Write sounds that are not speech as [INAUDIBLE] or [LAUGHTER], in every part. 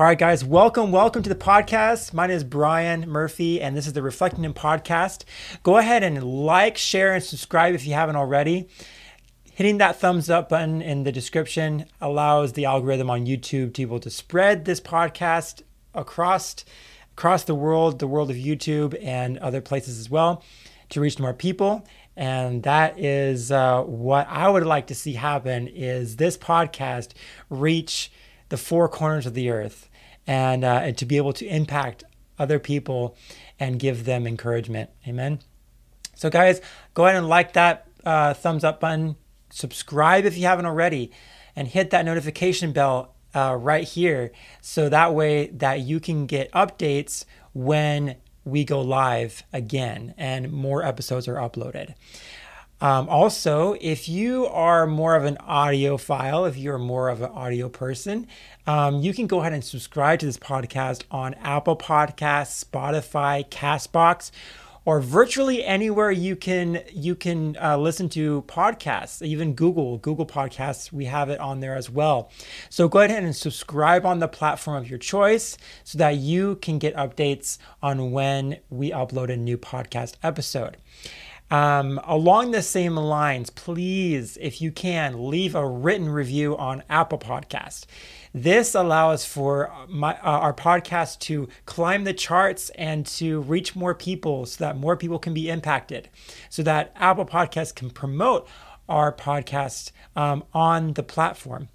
All right, guys, welcome, welcome to the podcast. My name is Brian Murphy, and this is the Reflecting Him podcast. Go ahead and like, share, and subscribe if you haven't already. Hitting that thumbs up button in the description allows the algorithm on YouTube to be able to spread this podcast across across the world, the world of YouTube and other places as well, to reach more people. And that is uh, what I would like to see happen: is this podcast reach the four corners of the earth and, uh, and to be able to impact other people and give them encouragement. Amen. So, guys, go ahead and like that uh, thumbs up button, subscribe if you haven't already, and hit that notification bell uh, right here so that way that you can get updates when we go live again and more episodes are uploaded. Um, also, if you are more of an audiophile, if you're more of an audio person, um, you can go ahead and subscribe to this podcast on Apple Podcasts, Spotify, Castbox, or virtually anywhere you can you can uh, listen to podcasts. Even Google Google Podcasts, we have it on there as well. So go ahead and subscribe on the platform of your choice so that you can get updates on when we upload a new podcast episode. Um, along the same lines, please, if you can, leave a written review on Apple Podcast. This allows for my, uh, our podcast to climb the charts and to reach more people so that more people can be impacted, so that Apple Podcast can promote our podcast um, on the platform.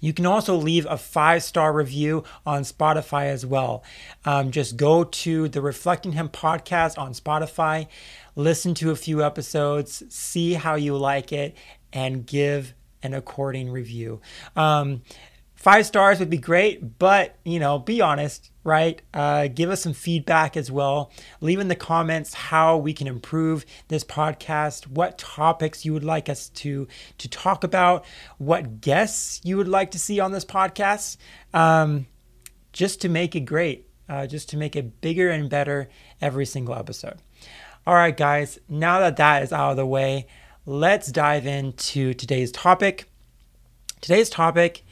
You can also leave a five star review on Spotify as well. Um, just go to the Reflecting Him podcast on Spotify, listen to a few episodes, see how you like it, and give an according review. Um, Five stars would be great, but you know, be honest, right? Uh, give us some feedback as well. Leave in the comments how we can improve this podcast, what topics you would like us to to talk about, what guests you would like to see on this podcast, um, just to make it great, uh, just to make it bigger and better every single episode. All right, guys. Now that that is out of the way, let's dive into today's topic. Today's topic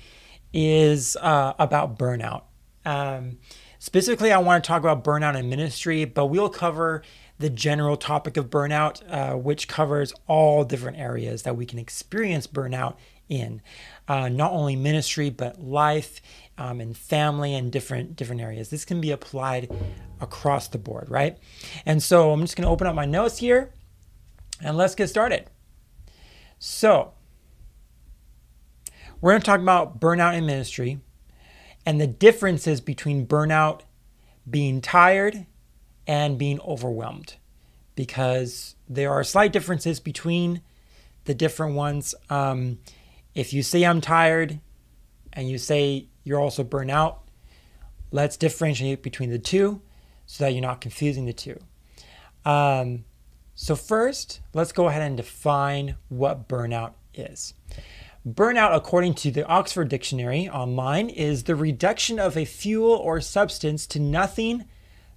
is uh, about burnout. Um, specifically, I want to talk about burnout in ministry, but we'll cover the general topic of burnout, uh, which covers all different areas that we can experience burnout in, uh, not only ministry but life um, and family and different different areas. This can be applied across the board, right? And so I'm just going to open up my notes here, and let's get started. So we're going to talk about burnout in ministry and the differences between burnout being tired and being overwhelmed because there are slight differences between the different ones. Um, if you say I'm tired and you say you're also burnt out, let's differentiate between the two so that you're not confusing the two. Um, so, first, let's go ahead and define what burnout is. Burnout, according to the Oxford Dictionary online, is the reduction of a fuel or substance to nothing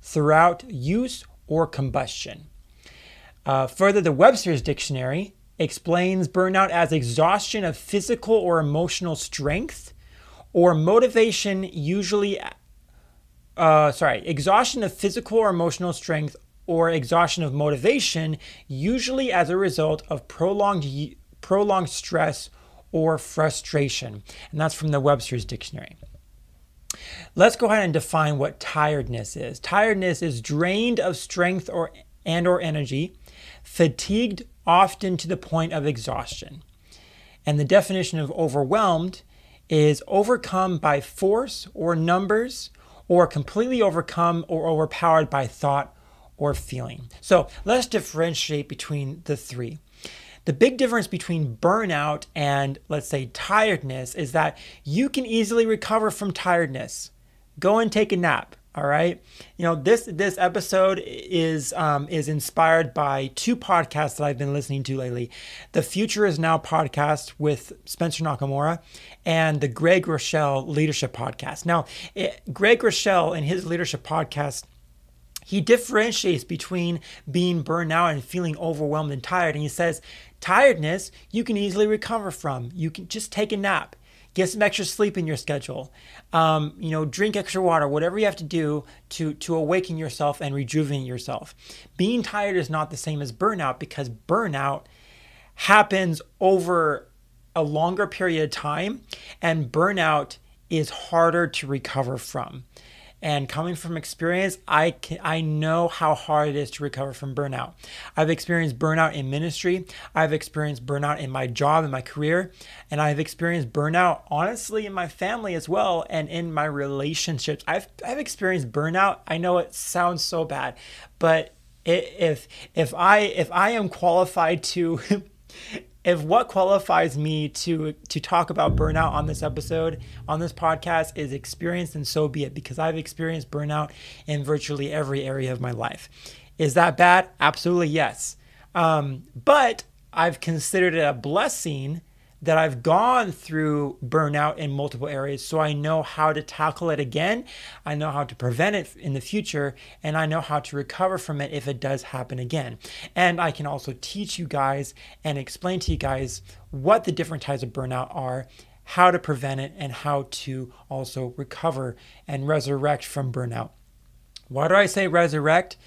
throughout use or combustion. Uh, further, the Webster's Dictionary explains burnout as exhaustion of physical or emotional strength or motivation, usually, uh, sorry, exhaustion of physical or emotional strength or exhaustion of motivation, usually as a result of prolonged, prolonged stress or frustration. And that's from the Webster's Dictionary. Let's go ahead and define what tiredness is. Tiredness is drained of strength or and or energy, fatigued often to the point of exhaustion. And the definition of overwhelmed is overcome by force or numbers or completely overcome or overpowered by thought or feeling. So let's differentiate between the three. The big difference between burnout and, let's say, tiredness is that you can easily recover from tiredness. Go and take a nap. All right. You know this this episode is um, is inspired by two podcasts that I've been listening to lately. The Future is Now podcast with Spencer Nakamura, and the Craig Groeschel Leadership podcast. Now, it, Craig Groeschel in his leadership podcast he differentiates between being burned out and feeling overwhelmed and tired. And he says, tiredness you can easily recover from. You can just take a nap. Get some extra sleep in your schedule. Um, you know drink extra water whatever you have to do to to awaken yourself and rejuvenate yourself. Being tired is not the same as burnout because burnout happens over a longer period of time and burnout is harder to recover from and coming from experience, I can, I know how hard it is to recover from burnout. I've experienced burnout in ministry. I've experienced burnout in my job and my career, and I've experienced burnout honestly in my family as well and in my relationships. I've I've experienced burnout. I know it sounds so bad, but if if I if I am qualified to [LAUGHS] if what qualifies me to to talk about burnout on this episode on this podcast is experience then so be it because i've experienced burnout in virtually every area of my life. Is that bad? Absolutely yes. Um, but i've considered it a blessing that I've gone through burnout in multiple areas, so I know how to tackle it again. I know how to prevent it in the future, and I know how to recover from it if it does happen again. And I can also teach you guys and explain to you guys what the different types of burnout are, how to prevent it, and how to also recover and resurrect from burnout. Why do I say resurrect?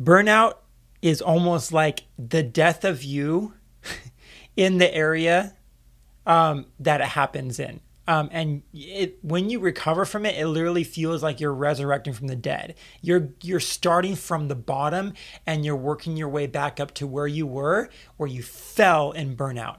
Burnout is almost like the death of you in the area um, that it happens in. Um, and it, when you recover from it, it literally feels like you're resurrecting from the dead. You're you're starting from the bottom and you're working your way back up to where you were, where you fell in burnout.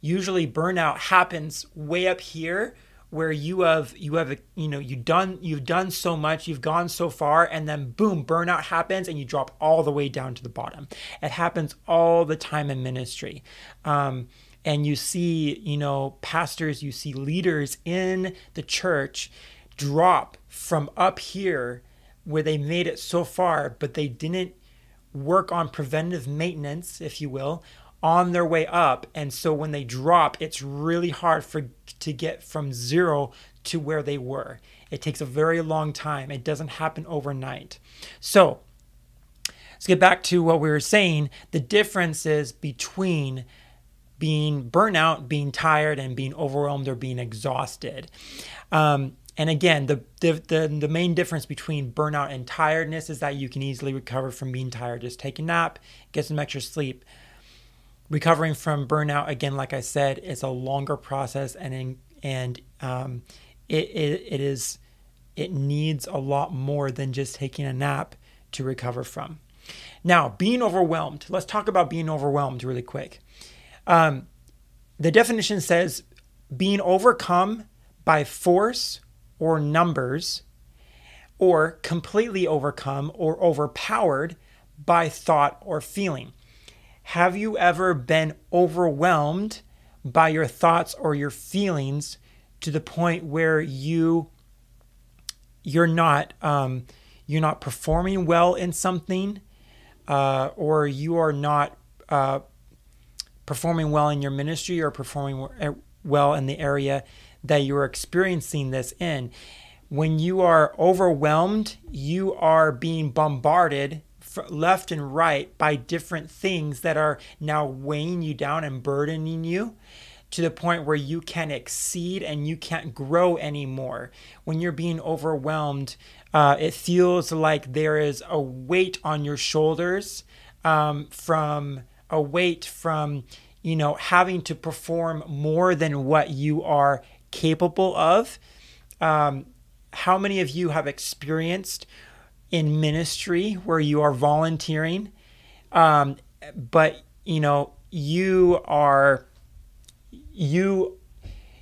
Usually, burnout happens way up here, where you have you have you know you done you've done so much, you've gone so far, and then boom, burnout happens, and you drop all the way down to the bottom. It happens all the time in ministry. Um, and you see, you know, pastors, you see leaders in the church drop from up here where they made it so far, but they didn't work on preventive maintenance, if you will, on their way up. And so when they drop, it's really hard for to get from zero to where they were. It takes a very long time. It doesn't happen overnight. So let's get back to what we were saying. The differences between being burnout, being tired, and being overwhelmed or being exhausted. Um, and again, the, the, the the main difference between burnout and tiredness is that you can easily recover from being tired. Just take a nap, get some extra sleep. Recovering from burnout, again, like I said, is a longer process, and and um, it, it it is it needs a lot more than just taking a nap to recover from. Now, being overwhelmed. Let's talk about being overwhelmed really quick. Um, the definition says being overcome by force or numbers, or completely overcome or overpowered by thought or feeling. Have you ever been overwhelmed by your thoughts or your feelings to the point where you you're not um, you're not performing well in something, uh, or you are not uh, performing well in your ministry or performing well in the area that you're experiencing this in. When you are overwhelmed, you are being bombarded left and right by different things that are now weighing you down and burdening you to the point where you can't exceed and you can't grow anymore. When you're being overwhelmed, uh, it feels like there is a weight on your shoulders um, from a weight from you know having to perform more than what you are capable of um, how many of you have experienced in ministry where you are volunteering um, but you know you are you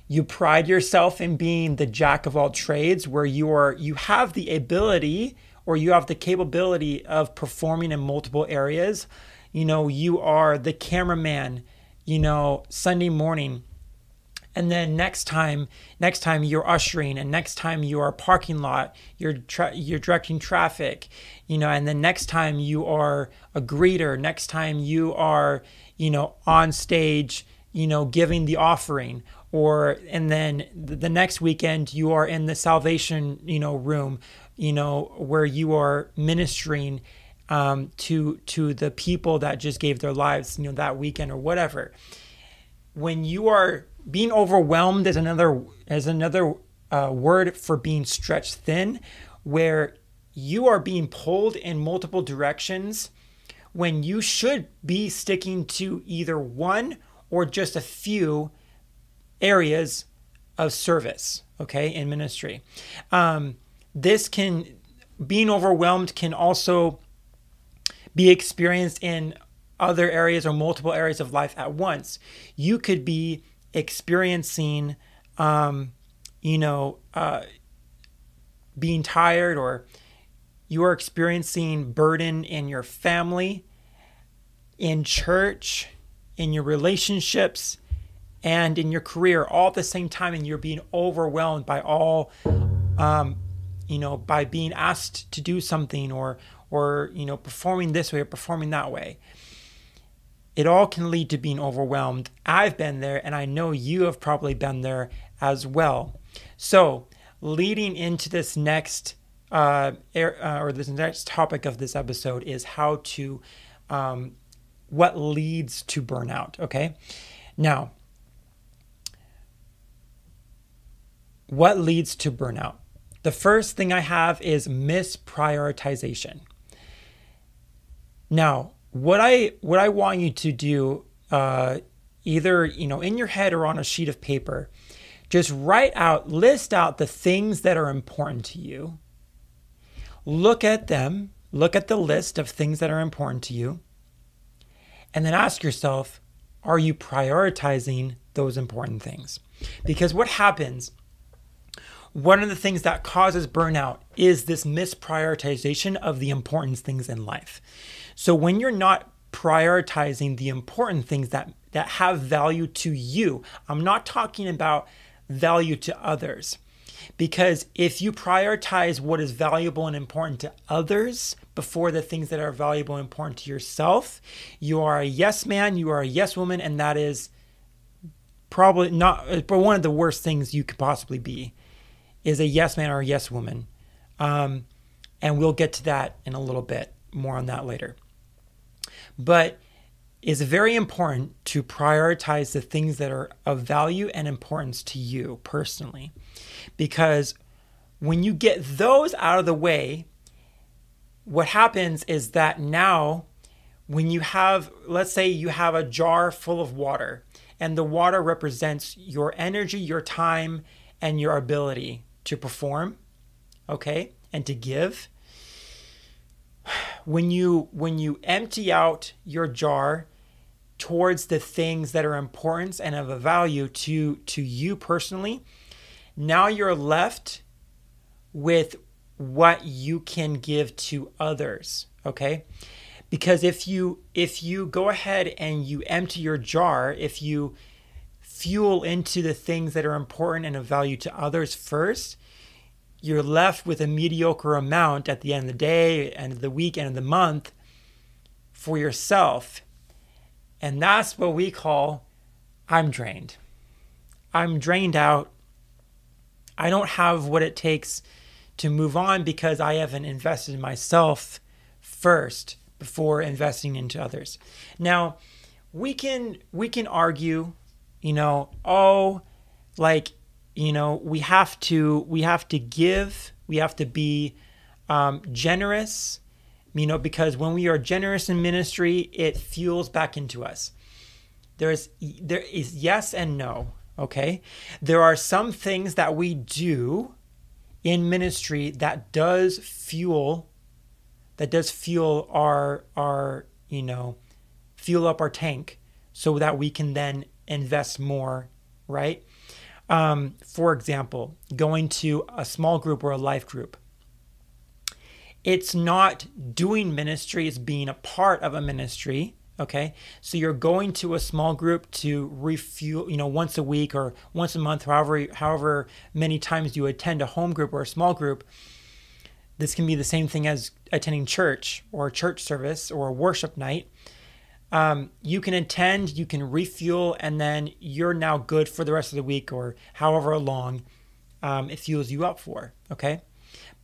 you pride yourself in being the jack of all trades where you are you have the ability or you have the capability of performing in multiple areas you know, you are the cameraman, you know, Sunday morning. And then next time, next time you're ushering, and next time you are parking lot, you're tra- you're directing traffic, you know, and then next time you are a greeter, next time you are, you know, on stage, you know, giving the offering, or and then the next weekend you are in the salvation, you know, room, you know, where you are ministering um, to to the people that just gave their lives, you know, that weekend or whatever. When you are being overwhelmed is another is another uh, word for being stretched thin, where you are being pulled in multiple directions when you should be sticking to either one or just a few areas of service, okay, in ministry. Um, this can, being overwhelmed can also be experienced in other areas or multiple areas of life at once. You could be experiencing, um, you know, uh, being tired or you are experiencing burden in your family, in church, in your relationships, and in your career all at the same time, and you're being overwhelmed by all, um, you know, by being asked to do something or or you know performing this way or performing that way. It all can lead to being overwhelmed. I've been there, and I know you have probably been there as well. So, leading into this next uh, uh, or this next topic of this episode is how to, um, what leads to burnout. Okay. Now, what leads to burnout? The first thing I have is misprioritization. Now, what I what I want you to do, uh, either you know in your head or on a sheet of paper, just write out, list out the things that are important to you look at them, look at the list of things that are important to you, and then ask yourself are you prioritizing those important things? Because what happens, one of the things that causes burnout is this misprioritization of the important things in life. So when you're not prioritizing the important things that, that have value to you, I'm not talking about value to others. Because if you prioritize what is valuable and important to others before the things that are valuable and important to yourself, you are a yes man, you are a yes woman, and that is probably not, but one of the worst things you could possibly be is a yes man or a yes woman. Um, and we'll get to that in a little bit, more on that later. But it's very important to prioritize the things that are of value and importance to you personally because when you get those out of the way, what happens is that now, when you have, let's say you have a jar full of water, and the water represents your energy, your time, and your ability to perform, okay, and to give. When you when you empty out your jar towards the things that are important and of a value to to you personally, now you're left with what you can give to others, okay? Because if you if you go ahead and you empty your jar, if you fuel into the things that are important and of value to others first, you're left with a mediocre amount at the end of the day, end of the week, end of the month for yourself. And that's what we call I'm drained. I'm drained out. I don't have what it takes to move on because I haven't invested in myself first before investing into others. Now, we can we can argue, you know, oh, like, you know, we have to we have to give, we have to be um, generous, you know, because when we are generous in ministry, it fuels back into us. There is there is yes and no okay? There are some things that we do in ministry that does fuel that does fuel our our, you know, fuel up our tank so that we can then invest more, right? Um, for example, going to a small group or a life group. It's not doing ministry, it's being a part of a ministry Okay. So you're going to a small group to refuel, you know, once a week or once a month, however, however many times you attend a home group or a small group. This can be the same thing as attending church or church service or a worship night. Um, you can attend, you can refuel, and then you're now good for the rest of the week or however long um, it fuels you up for. Okay.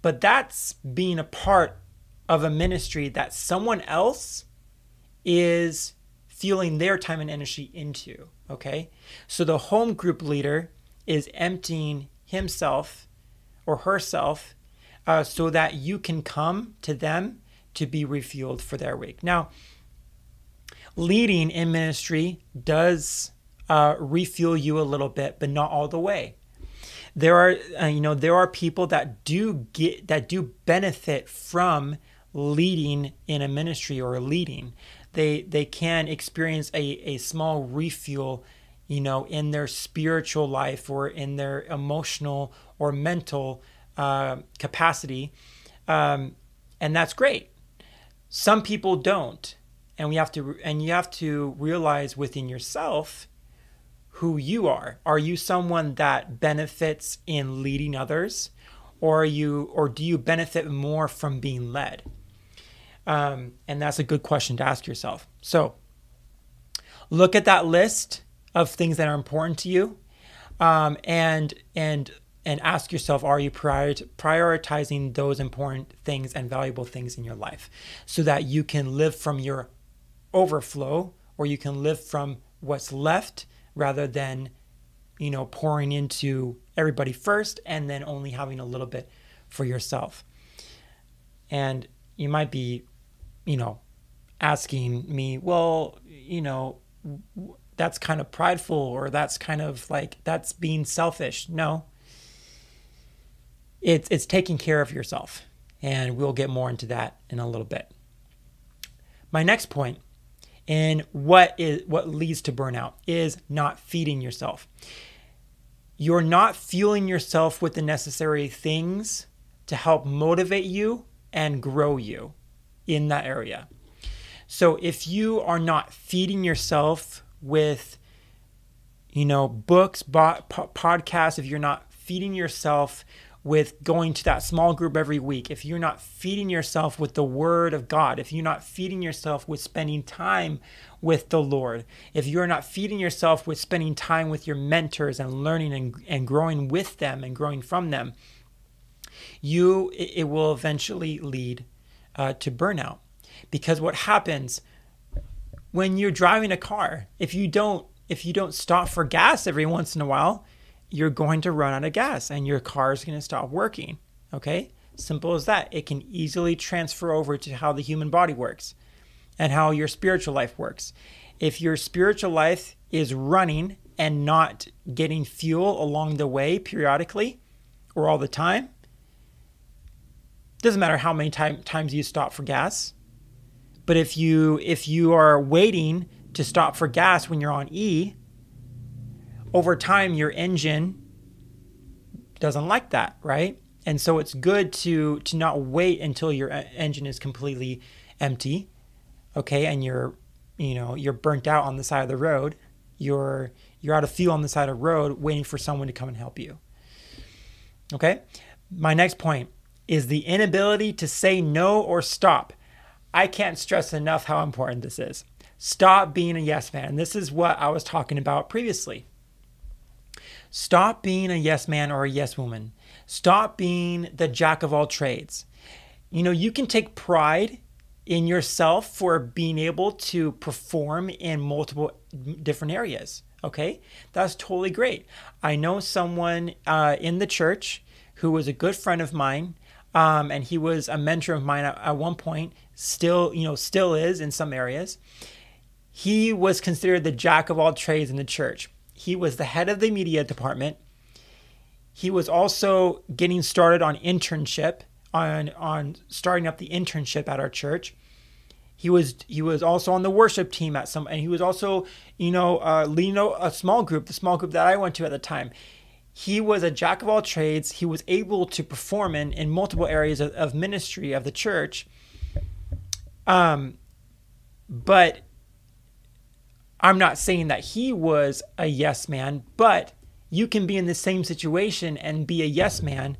But that's being a part of a ministry that someone else is fueling their time and energy into. Okay. So the home group leader is emptying himself or herself uh, so that you can come to them to be refueled for their week. Now, leading in ministry does uh, refuel you a little bit, but not all the way. There are, uh, you know, there are people that do get that do benefit from leading in a ministry or leading. They they can experience a a small refuel, you know, in their spiritual life or in their emotional or mental uh, capacity, um, and that's great. Some people don't, and we have to and you have to realize within yourself who you are. Are you someone that benefits in leading others, or you or do you benefit more from being led? Um, and that's a good question to ask yourself. So look at that list of things that are important to you, um, and and and ask yourself are you prioritizing those important things and valuable things in your life so that you can live from your overflow or you can live from what's left rather than you know pouring into everybody first and then only having a little bit for yourself. And you might be you know asking me well you know that's kind of prideful or that's kind of like that's being selfish. No. It's it's taking care of yourself and we'll get more into that in a little bit. My next point in what is what leads to burnout is not feeding yourself. You're not fueling yourself with the necessary things to help motivate you and grow you in that area. So if you are not feeding yourself with you know books bo- po- podcasts if you're not feeding yourself with going to that small group every week, if you're not feeding yourself with the Word of God, if you're not feeding yourself with spending time with the Lord, if you're not feeding yourself with spending time with your mentors and learning and, and growing with them and growing from them, you it, it will eventually lead uh, to burnout. Because what happens when you're driving a car, if you don't if you don't stop for gas every once in a while, you're going to run out of gas and your car is going to stop working. Okay? Simple as that. It can easily transfer over to how the human body works and how your spiritual life works. If your spiritual life is running and not getting fuel along the way periodically or all the time, doesn't matter how many time, times you stop for gas. But if you if you are waiting to stop for gas when you're on E, over time your engine doesn't like that, right? And so it's good to to not wait until your engine is completely empty, okay, and you're you know you're burnt out on the side of the road. You're you're out of fuel on the side of the road, waiting for someone to come and help you. Okay, my next point is the inability to say no or stop. I can't stress enough how important this is. Stop being a yes man. This is what I was talking about previously. Stop being a yes man or a yes woman. Stop being the jack of all trades. You know, you can take pride in yourself for being able to perform in multiple different areas. Okay, that's totally great. I know someone uh, in the church who was a good friend of mine, um, and he was a mentor of mine at, at one point. Still, you know, still is in some areas. He was considered the jack of all trades in the church he was the head of the media department. He was also getting started on internship on on starting up the internship at our church. He was he was also on the worship team at some, and he was also you know uh, leading a small group, the small group that I went to at the time. He was a jack of all trades. He was able to perform in in multiple areas of, of ministry of the church. Um, but I'm not saying that he was a yes man, but you can be in the same situation and be a yes man.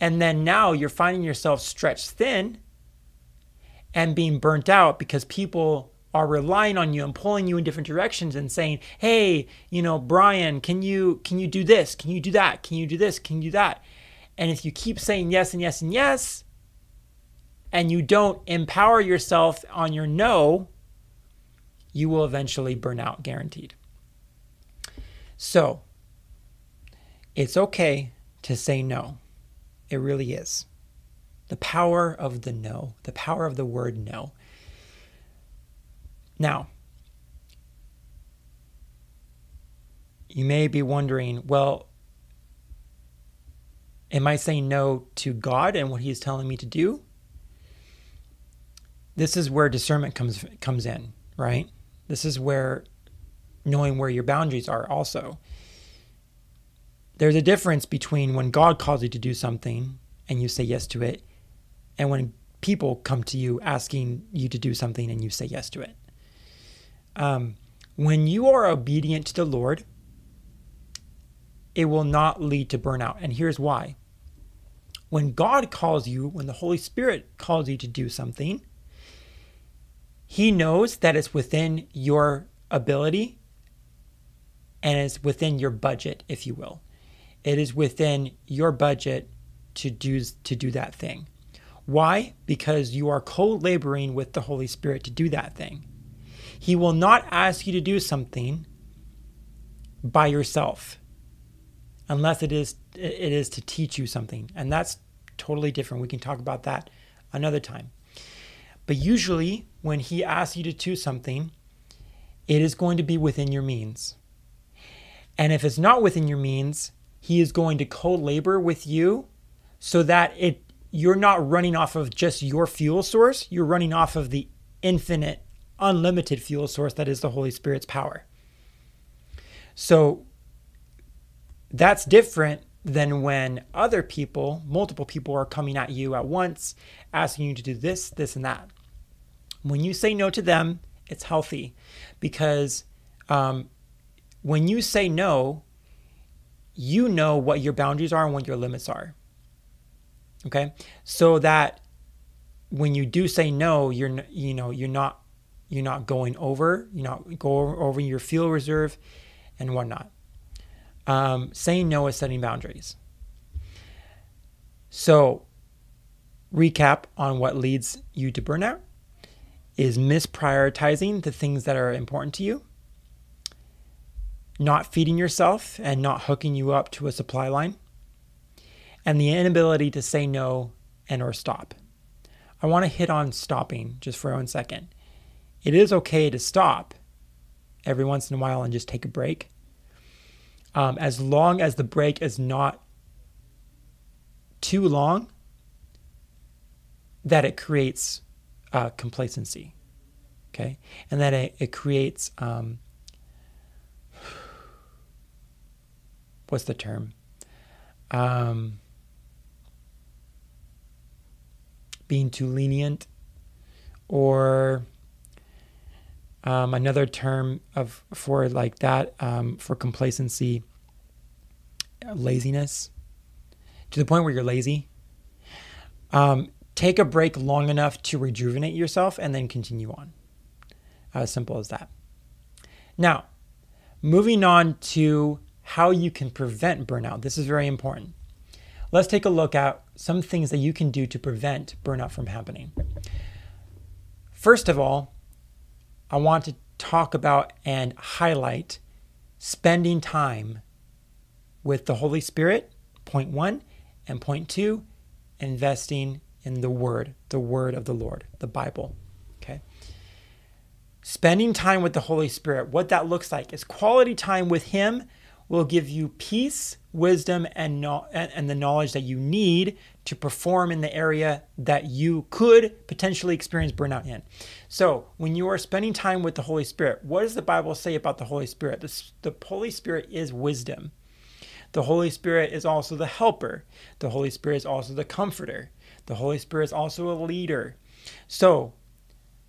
And then now you're finding yourself stretched thin and being burnt out because people are relying on you and pulling you in different directions and saying, "Hey, you know, Brian, can you can you do this? Can you do that? Can you do this? Can you do that?" And if you keep saying yes and yes and yes and you don't empower yourself on your no, you will eventually burn out, guaranteed. So, it's okay to say no. It really is. The power of the no, the power of the word no. Now, you may be wondering, well, am I saying no to God and what He is telling me to do? This is where discernment comes comes in, right? This is where knowing where your boundaries are also. There's a difference between when God calls you to do something and you say yes to it, and when people come to you asking you to do something and you say yes to it. Um, when you are obedient to the Lord, it will not lead to burnout. And here's why. When God calls you, when the Holy Spirit calls you to do something, He knows that it's within your ability and it's within your budget, if you will. It is within your budget to do to do that thing. Why? Because you are co-laboring with the Holy Spirit to do that thing. He will not ask you to do something by yourself unless it is it is to teach you something. And that's totally different. We can talk about that another time. But usually when he asks you to do something, it is going to be within your means. And if it's not within your means, he is going to co-labor with you so that it you're not running off of just your fuel source, you're running off of the infinite unlimited fuel source that is the Holy Spirit's power. So that's different than when other people, multiple people, are coming at you at once, asking you to do this, this, and that. When you say no to them, it's healthy because um, when you say no, you know what your boundaries are and what your limits are. Okay, so that when you do say no, you're you know you're not you're not going over, you're not go over your fuel reserve and whatnot. Um, saying no is setting boundaries. So, recap on what leads you to burnout is misprioritizing the things that are important to you, not feeding yourself and not hooking you up to a supply line, and the inability to say no and or stop. I want to hit on stopping just for one second. It is okay to stop every once in a while and just take a break um, as long as the break is not too long that it creates uh, complacency okay and that it, it creates um, what's the term um, being too lenient or um, another term of for like that um, for complacency, laziness, to the point where you're lazy. Um, take a break long enough to rejuvenate yourself and then continue on. As simple as that. Now, moving on to how you can prevent burnout. This is very important. Let's take a look at some things that you can do to prevent burnout from happening. First of all, I want to talk about and highlight spending time with the Holy Spirit, point one, and point two, investing in the Word, the Word of the Lord, the Bible. Okay. Spending time with the Holy Spirit, what that looks like is quality time with Him will give you peace, wisdom, and, no- and the knowledge that you need to perform in the area that you could potentially experience burnout in. So, when you are spending time with the Holy Spirit, what does the Bible say about the Holy Spirit? The, the Holy Spirit is wisdom. The Holy Spirit is also the helper. The Holy Spirit is also the comforter. The Holy Spirit is also a leader. So,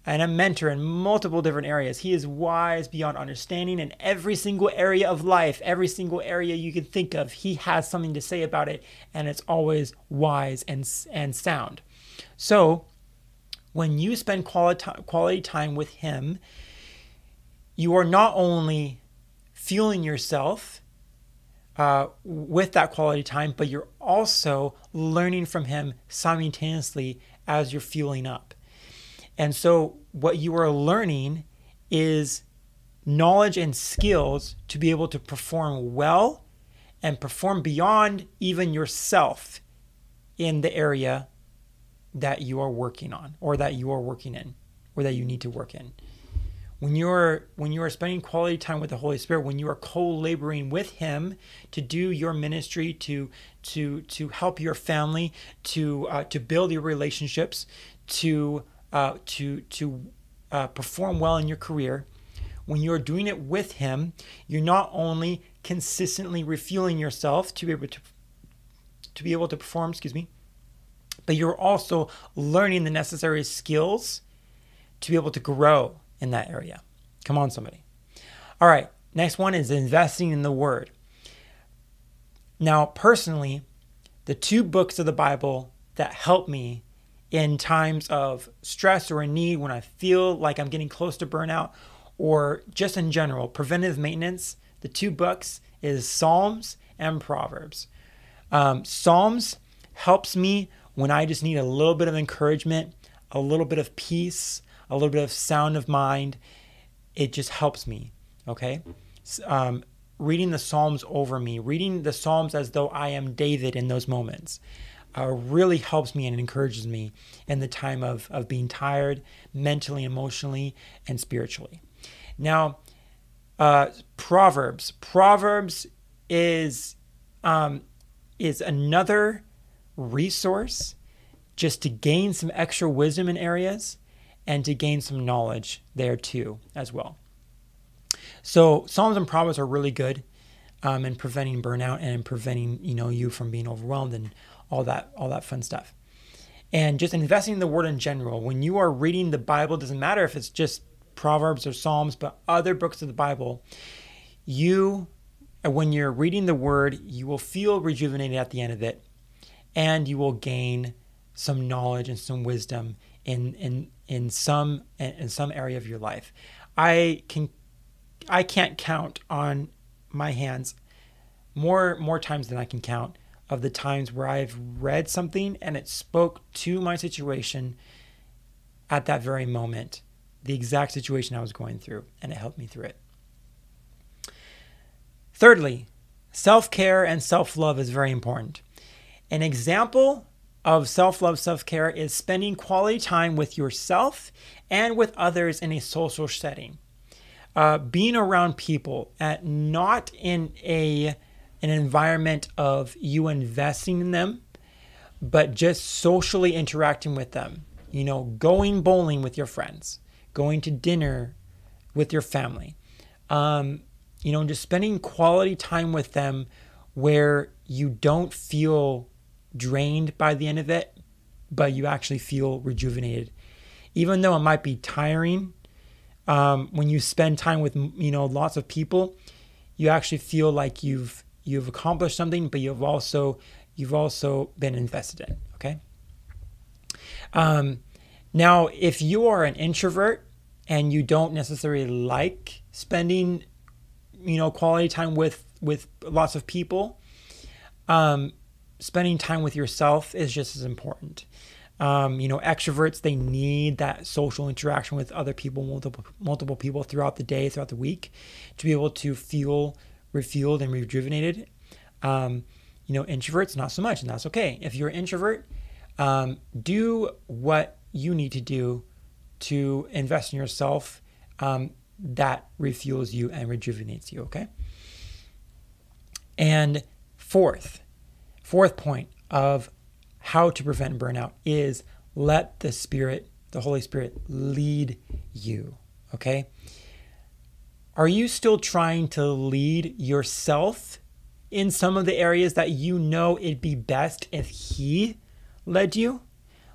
and a mentor in multiple different areas. He is wise beyond understanding in every single area of life, every single area you can think of. He has something to say about it, and it's always wise and, and sound. So, when you spend quality, quality time with Him, you are not only fueling yourself uh, with that quality time, but you're also learning from Him simultaneously as you're fueling up. And so, what you are learning is knowledge and skills to be able to perform well and perform beyond even yourself in the area that you are working on or that you are working in or that you need to work in when you're when you are spending quality time with the holy spirit when you are co-laboring with him to do your ministry to to to help your family to uh, to build your relationships to uh, to to uh, perform well in your career when you're doing it with him you're not only consistently refueling yourself to be able to to be able to perform excuse me but you're also learning the necessary skills to be able to grow in that area. Come on, somebody. All right, next one is investing in the Word. Now, personally, the two books of the Bible that help me in times of stress or a need when I feel like I'm getting close to burnout or just in general, preventive maintenance, the two books is Psalms and Proverbs. Um, Psalms helps me when I just need a little bit of encouragement, a little bit of peace, a little bit of sound of mind, it just helps me. Okay. Um, reading the Psalms over me, reading the Psalms as though I am David in those moments, uh, really helps me and encourages me in the time of, of being tired mentally, emotionally, and spiritually. Now, uh, Proverbs. Proverbs is um, is another resource just to gain some extra wisdom in areas and to gain some knowledge there too as well. So Psalms and Proverbs are really good um, in preventing burnout and in preventing you know you from being overwhelmed and all that all that fun stuff. And just investing in the word in general. When you are reading the Bible, doesn't matter if it's just Proverbs or Psalms, but other books of the Bible, you when you're reading the word, you will feel rejuvenated at the end of it, and you will gain some knowledge and some wisdom in in in some in some area of your life. I can I can't count on my hands more more times than I can count of the times where I've read something and it spoke to my situation at that very moment, the exact situation I was going through, and it helped me through it. Thirdly, self care and self love is very important. An example of self love, self care is spending quality time with yourself and with others in a social setting. Uh, being around people, at not in a an environment of you investing in them, but just socially interacting with them. You know, going bowling with your friends, going to dinner with your family. Um, you know, just spending quality time with them where you don't feel drained by the end of it, but you actually feel rejuvenated. Even though it might be tiring, um, when you spend time with you know lots of people, you actually feel like you've you've accomplished something, but you've also you've also been invested in. Okay. Um, now, if you are an introvert and you don't necessarily like spending, you know, quality time with with lots of people, um, spending time with yourself is just as important. Um, you know, extroverts they need that social interaction with other people, multiple multiple people throughout the day, throughout the week, to be able to feel refueled and rejuvenated. Um, you know, introverts not so much, and that's okay. If you're an introvert, um, do what you need to do to invest in yourself. Um, that refuels you and rejuvenates you. Okay. And fourth, Fourth point of how to prevent burnout is let the Spirit, the Holy Spirit, lead you. Okay? Are you still trying to lead yourself in some of the areas that you know it'd be best if He led you?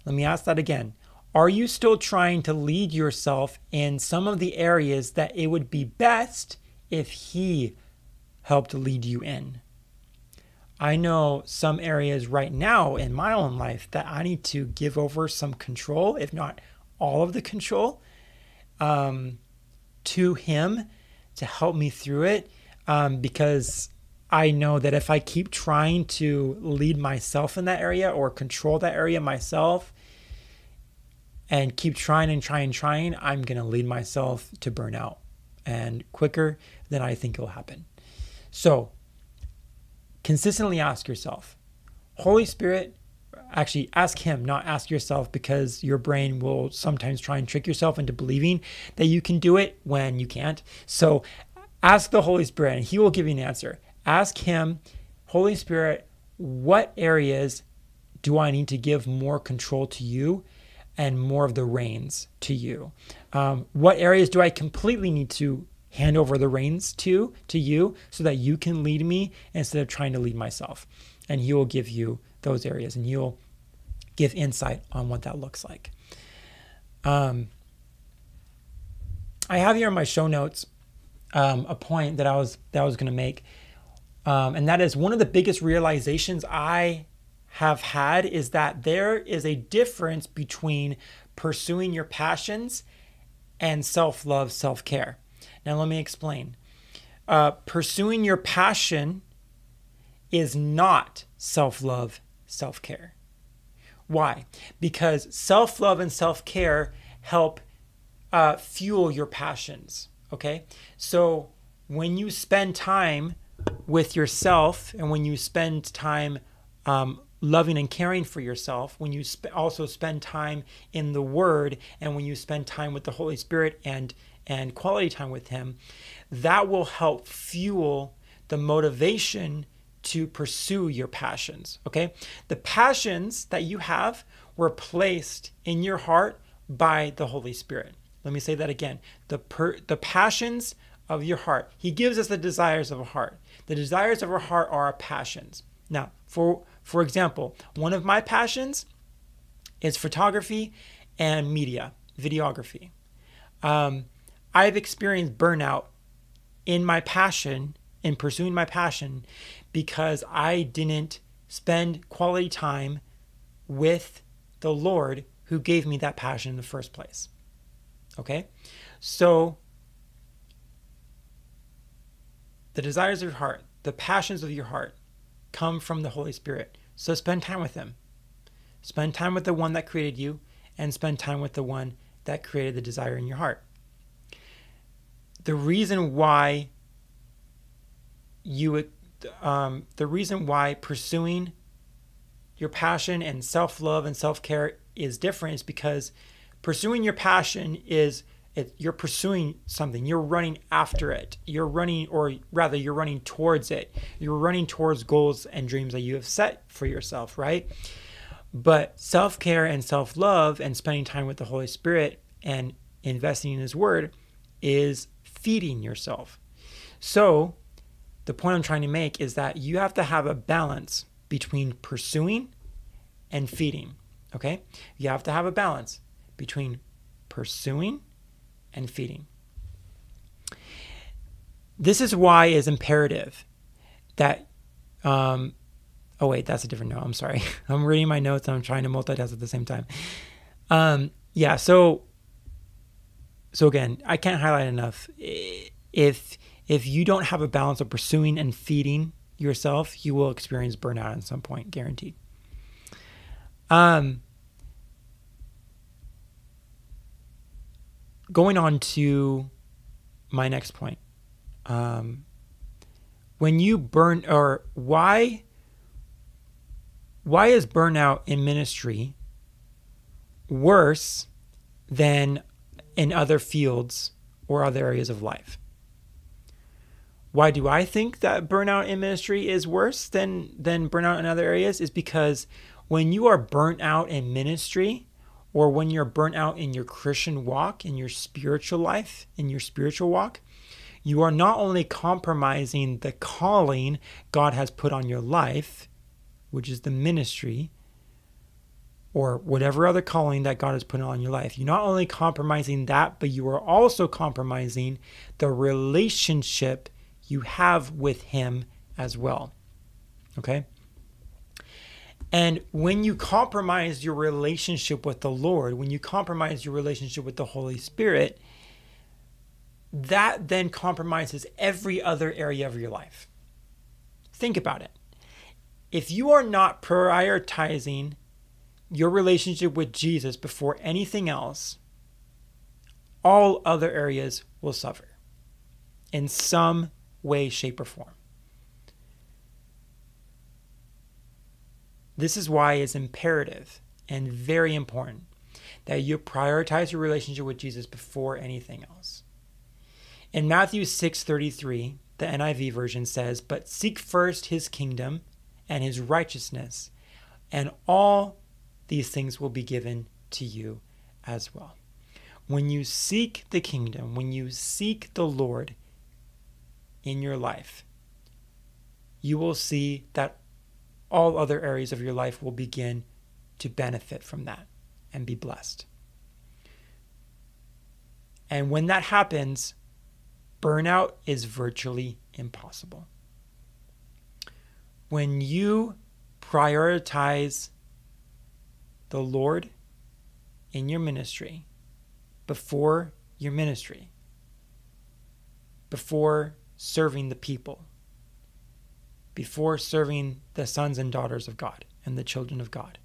Let me ask that again. Are you still trying to lead yourself in some of the areas that it would be best if He helped lead you in? I know some areas right now in my own life that I need to give over some control, if not all of the control, um, to Him to help me through it. Um, because I know that if I keep trying to lead myself in that area or control that area myself, and keep trying and trying and trying, I'm going to lead myself to burnout and quicker than I think it'll happen. So, consistently ask yourself, Holy Spirit, actually ask Him, not ask yourself, because your brain will sometimes try and trick yourself into believing that you can do it when you can't. So, ask the Holy Spirit, and He will give you an answer. Ask Him, Holy Spirit, what areas do I need to give more control to you and more of the reins to you? Um, what areas do I completely need to hand over the reins to to you so that you can lead me instead of trying to lead myself? And He will give you those areas, and He'll give insight on what that looks like. Um, I have here in my show notes um, a point that I was that I was going to make, um, and that is one of the biggest realizations I have had is that there is a difference between pursuing your passions and self love, self care. Now, let me explain. Uh, pursuing your passion is not self love, self care. Why? Because self love and self care help uh, fuel your passions. Okay? So when you spend time with yourself and when you spend time um, loving and caring for yourself, when you sp- also spend time in the Word, and when you spend time with the Holy Spirit and and quality time with Him, that will help fuel the motivation to pursue your passions. Okay, the passions that you have were placed in your heart by the Holy Spirit. Let me say that again. The per- the passions of your heart. He gives us the desires of a heart. The desires of our heart are our passions. Now, for for example, one of my passions is photography and media, videography. Um, I've experienced burnout in my passion, in pursuing my passion, because I didn't spend quality time with the Lord who gave me that passion in the first place. Okay? So, the desires of your heart, the passions of your heart, come from the Holy Spirit. So spend time with Him. Spend time with the one that created you and spend time with the one that created the desire in your heart. The reason why you, um, the reason why pursuing your passion and self love and self care is different is because pursuing your passion is it, you're pursuing something you're running after it. You're running or rather you're running towards it. You're running towards goals and dreams that you have set for yourself right? But self-care and self-love and spending time with the holy spirit and investing in his word is feeding yourself. So the point i'm trying to make is that you have to have a balance between pursuing and feeding okay? You have to have a balance between pursuing and feeding. This is why it's imperative that. Um, oh wait, that's a different note. I'm sorry. [LAUGHS] I'm reading my notes and I'm trying to multitask at the same time. Um, yeah. So. So again, I can't highlight enough. If if you don't have a balance of pursuing and feeding yourself, you will experience burnout at some point, guaranteed. Um, going on to my next point. Um, when you burn, or why, why is burnout in ministry worse than in other fields or other areas of life? Why do I think that burnout in ministry is worse than than burnout in other areas? Is because when you are burnt out in ministry, or when you're burnt out in your Christian walk, in your spiritual life, in your spiritual walk, you are not only compromising the calling God has put on your life, which is the ministry, or whatever other calling that God has put on your life. You're not only compromising that, but you are also compromising the relationship you have with Him as well. Okay? And when you compromise your relationship with the Lord, when you compromise your relationship with the Holy Spirit, that then compromises every other area of your life. Think about it. If you are not prioritizing your relationship with Jesus before anything else, all other areas will suffer in some way, shape, or form. This is why it's imperative and very important that you prioritize your relationship with Jesus before anything else. In Matthew 6:33, the NIV version says, "But seek first his kingdom and his righteousness, and all these things will be given to you as well." When you seek the kingdom, when you seek the Lord in your life, you will see that all other areas of your life will begin to benefit from that and be blessed. And when that happens, burnout is virtually impossible. When you prioritize the Lord in your ministry before your ministry, before serving the people, before serving the sons and daughters of God and the children of God.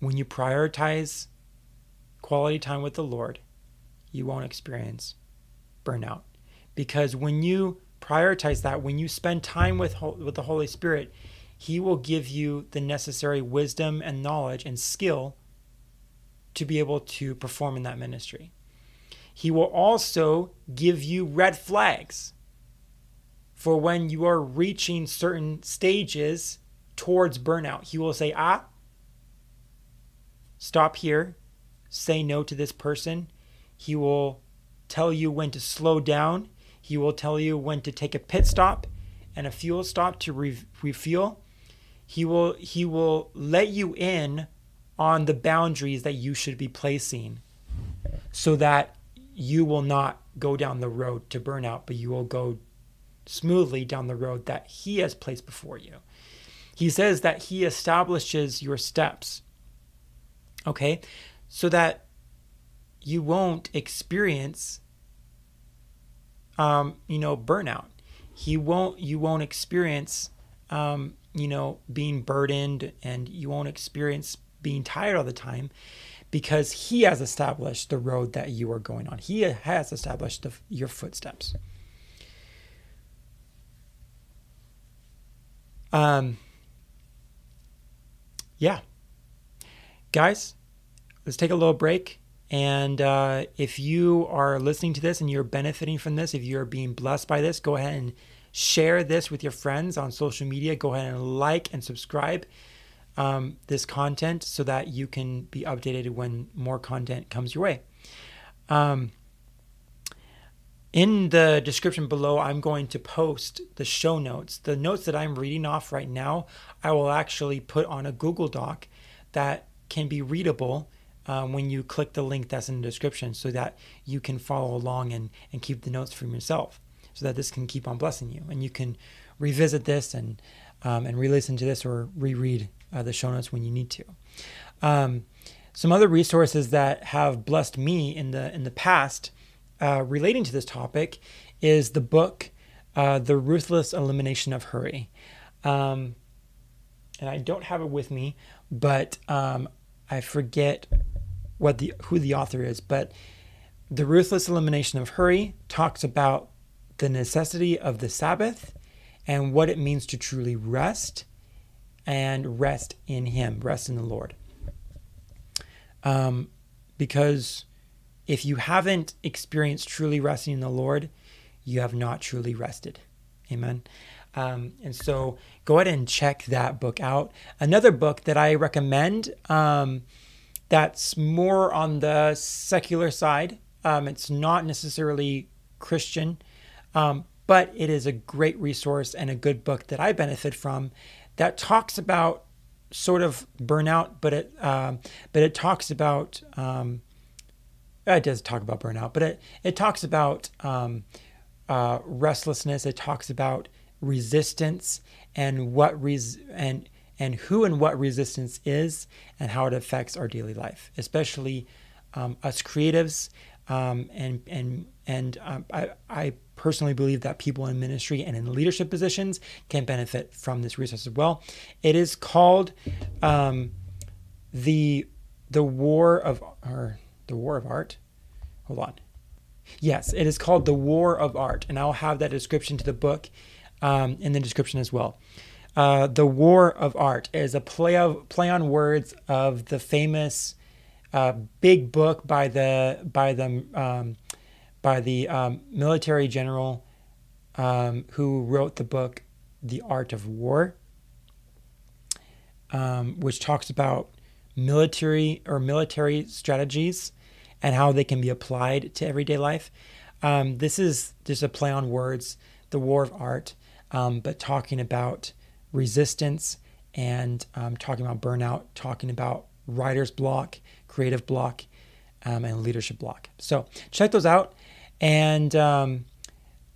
When you prioritize quality time with the Lord, you won't experience burnout. Because when you prioritize that, when you spend time with, with the Holy Spirit, He will give you the necessary wisdom and knowledge and skill to be able to perform in that ministry. He will also give you red flags for when you are reaching certain stages towards burnout. He will say, ah, stop here, say no to this person. He will tell you when to slow down. He will tell you when to take a pit stop and a fuel stop to re- refuel. He will he will let you in on the boundaries that you should be placing so that you will not go down the road to burnout, but you will go smoothly down the road that He has placed before you. He says that He establishes your steps, okay, so that you won't experience, um, you know, burnout. He won't. You won't experience, um, you know, being burdened, and you won't experience being tired all the time because he has established the road that you are going on. He has established the, your footsteps. Um, yeah. Guys, let's take a little break. And uh, if you are listening to this and you're benefiting from this, if you're being blessed by this, go ahead and share this with your friends on social media. Go ahead and like and subscribe um, this content so that you can be updated when more content comes your way. Um, in the description below, I'm going to post the show notes. The notes that I'm reading off right now, I will actually put on a Google Doc that can be readable um, when you click the link that's in the description so that you can follow along and, and keep the notes from yourself so that this can keep on blessing you. And you can revisit this and, um, and re listen to this or reread uh, the show notes when you need to. Um, some other resources that have blessed me in the in the past uh, relating to this topic is the book, uh, The Ruthless Elimination of Hurry. Um, and I don't have it with me, but um, I forget what the who the author is. But The Ruthless Elimination of Hurry talks about the necessity of the Sabbath and what it means to truly rest and rest in Him, rest in the Lord. Um, because if you haven't experienced truly resting in the Lord, you have not truly rested. Amen. Um, and so go ahead and check that book out. Another book that I recommend um, that's more on the secular side, um, it's not necessarily Christian, um, but it is a great resource and a good book that I benefit from that talks about sort of burnout, but it um, but it talks about um, it does talk about burnout, but it it talks about um, uh, restlessness. It talks about resistance and what res- and and who and what resistance is and how it affects our daily life, especially um, us creatives. Um, and and and um, I, I personally believe that people in ministry and in leadership positions can benefit from this resource as well. It is called um, the the war of or the war of art. Hold on. Yes, it is called the War of Art, and I'll have that description to the book um, in the description as well. Uh, the War of Art is a play of play on words of the famous uh, big book by the by the um, by the um, military general um, who wrote the book The Art of War, um, which talks about military or military strategies and how they can be applied to everyday life. Um, this is just a play on words, the war of art, um, but talking about resistance and um, talking about burnout, talking about writer's block, creative block, um, and leadership block. So check those out. And um,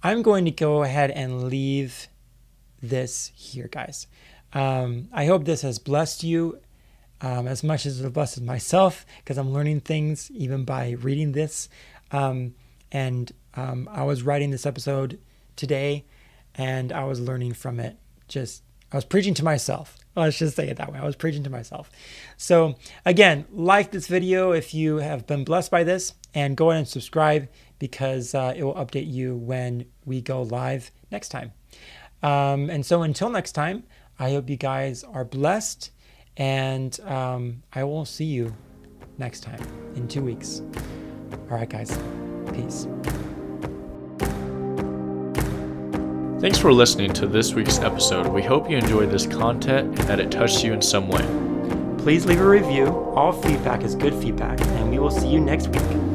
I'm going to go ahead and leave this here, guys. Um, I hope this has blessed you um, as much as it blesses myself because I'm learning things even by reading this. Um, and um, I was writing this episode today and I was learning from it. Just, I was preaching to myself. [LAUGHS] Let's just say it that way. I was preaching to myself. So, again, like this video if you have been blessed by this, and go ahead and subscribe because uh, it will update you when we go live next time. Um, and so, until next time, I hope you guys are blessed and um, I will see you next time in two weeks. All right, guys. Peace. Thanks for listening to this week's episode. We hope you enjoyed this content and that it touched you in some way. Please leave a review. All feedback is good feedback, and we will see you next week.